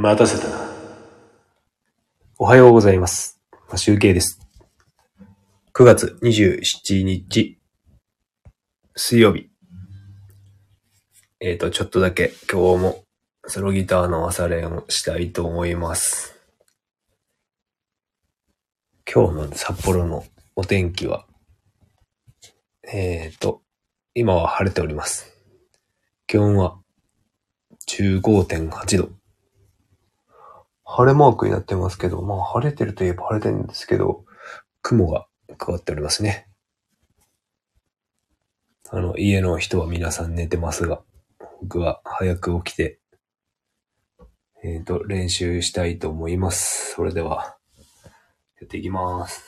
待たせたな。おはようございます。まあ集計です。9月27日、水曜日。えっ、と、ちょっとだけ今日もソロギターの朝練をしたいと思います。今日の札幌のお天気は、えっ、と、今は晴れております。気温は15.8度。晴れマークになってますけど、まあ晴れてるといえば晴れてるんですけど、雲がかかっておりますね。あの、家の人は皆さん寝てますが、僕は早く起きて、えっ、と、練習したいと思います。それでは、やっていきます。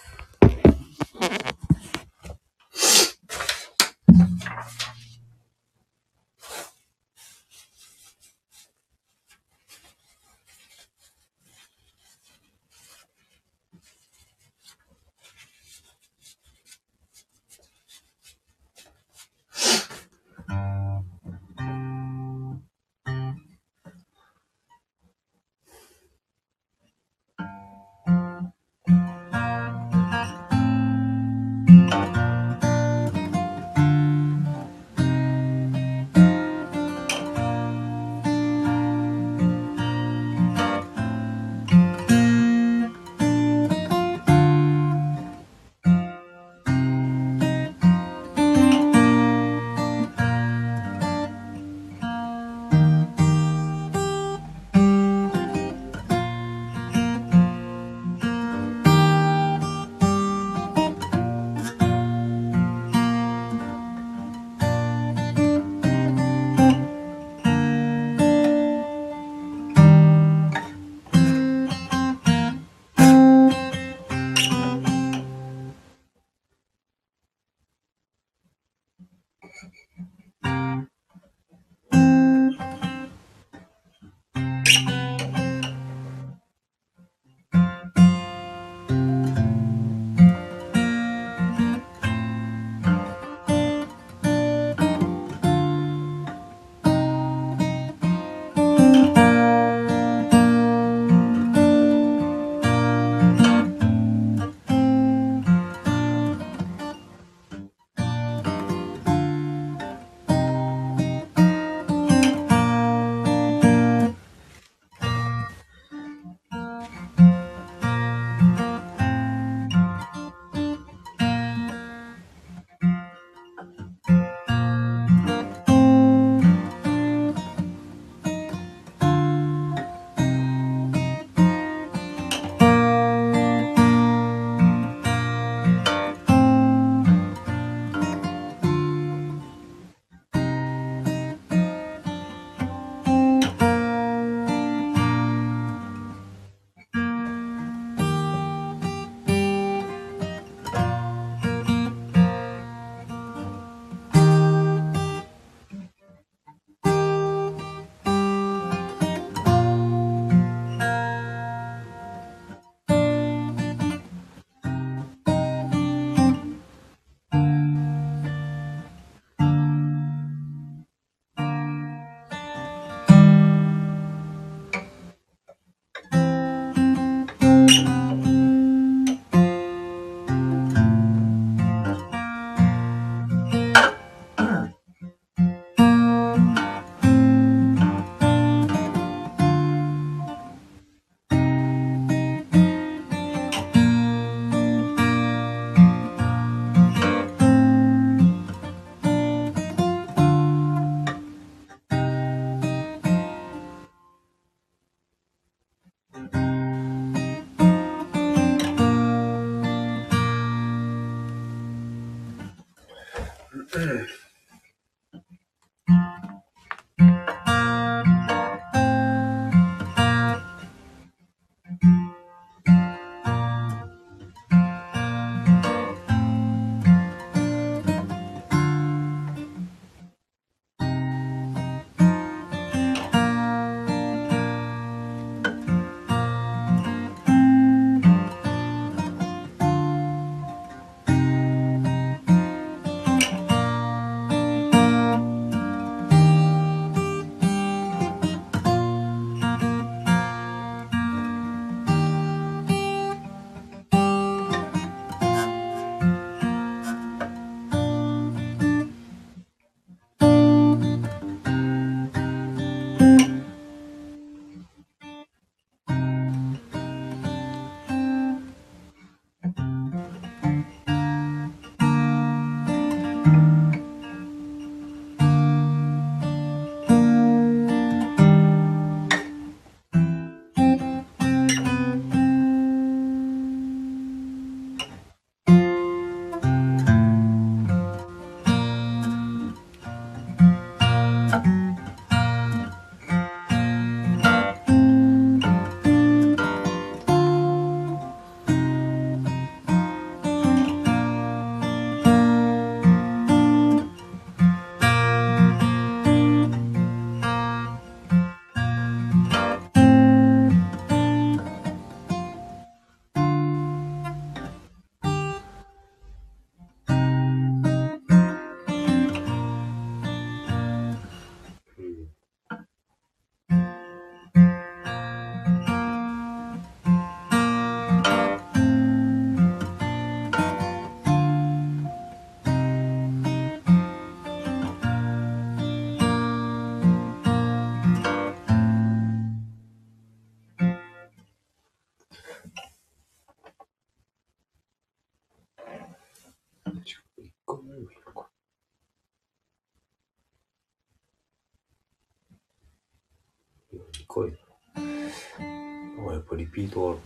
こえる。あ、やっぱリピート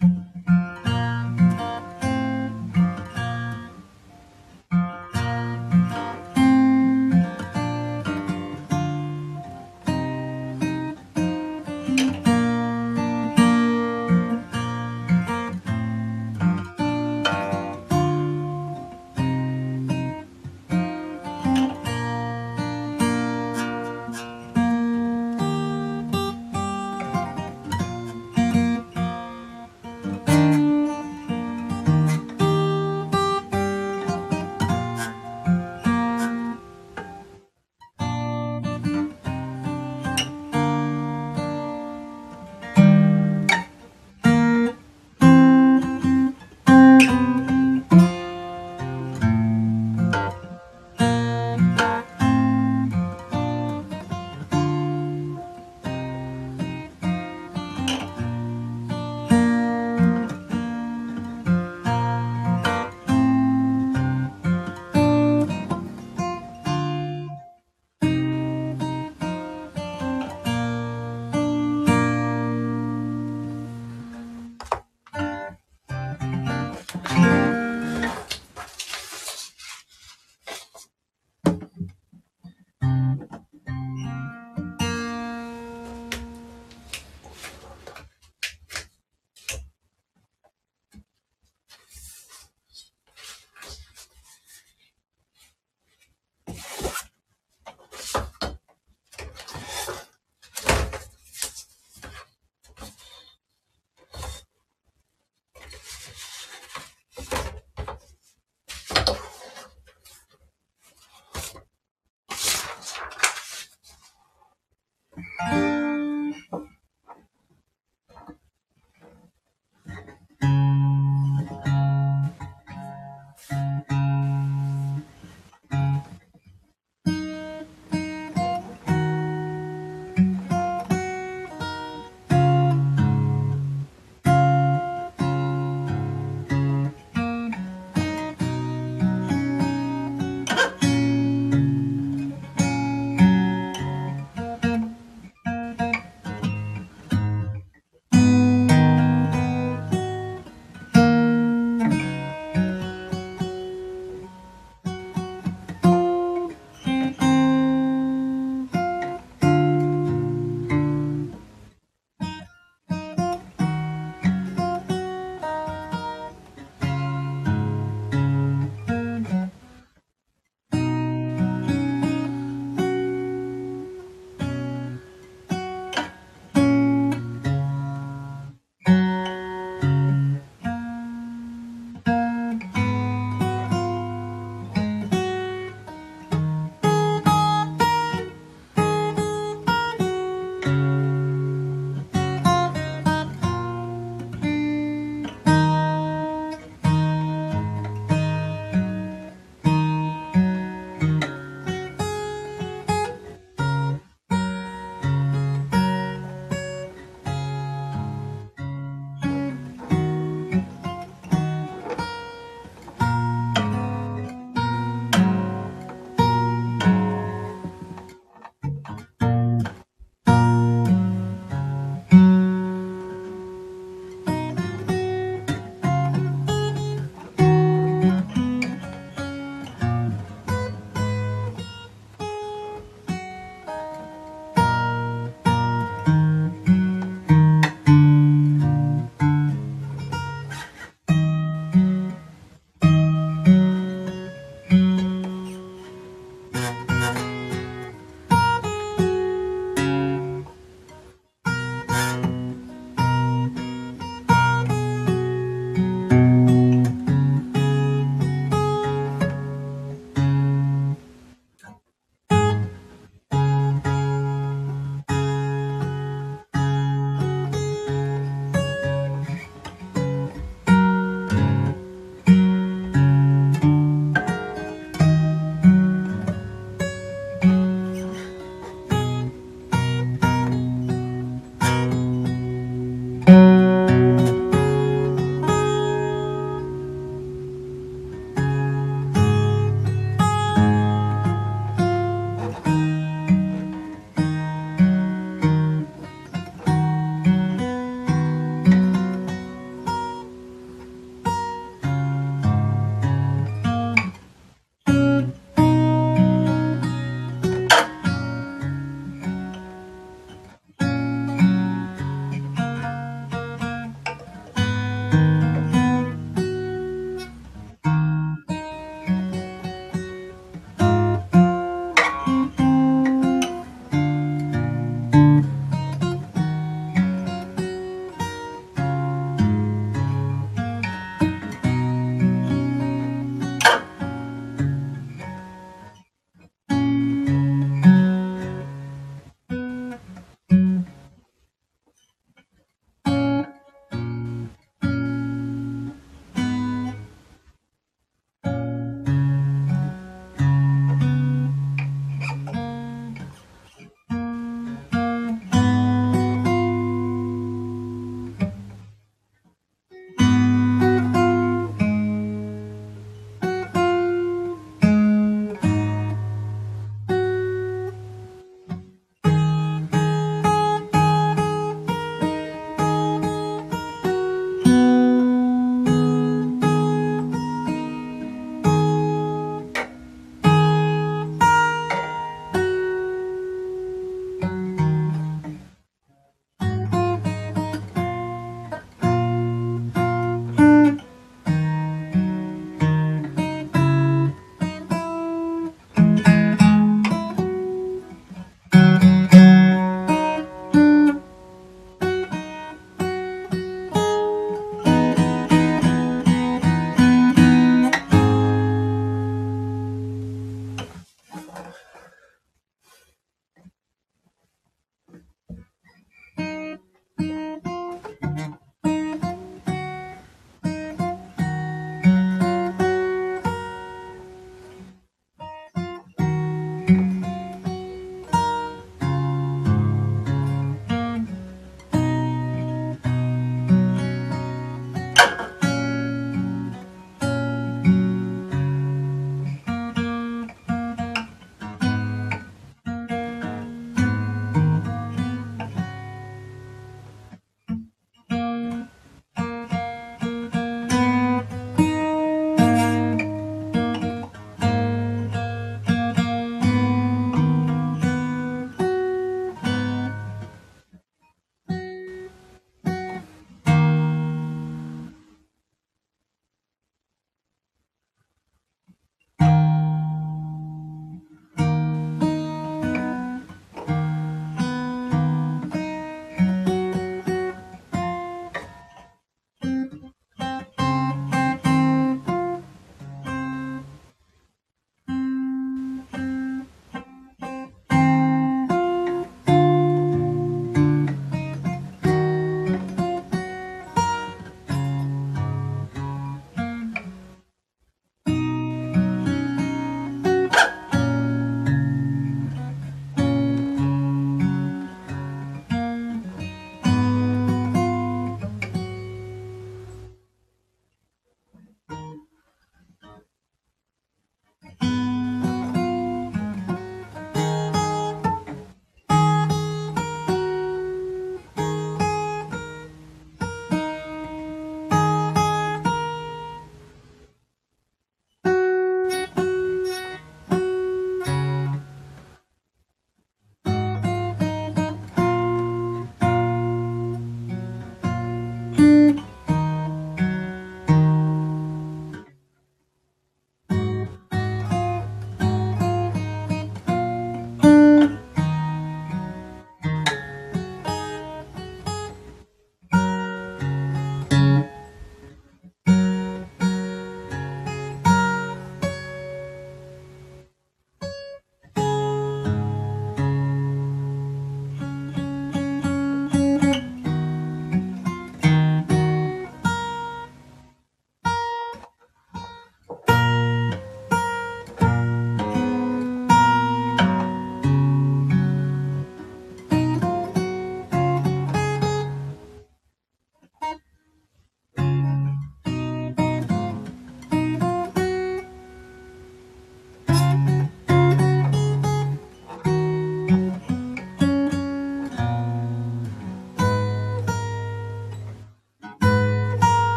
ある。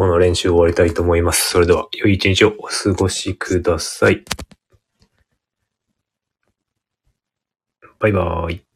今日の練習を終わりたいと思います。それでは、良い一日をお過ごしください。バイバーイ。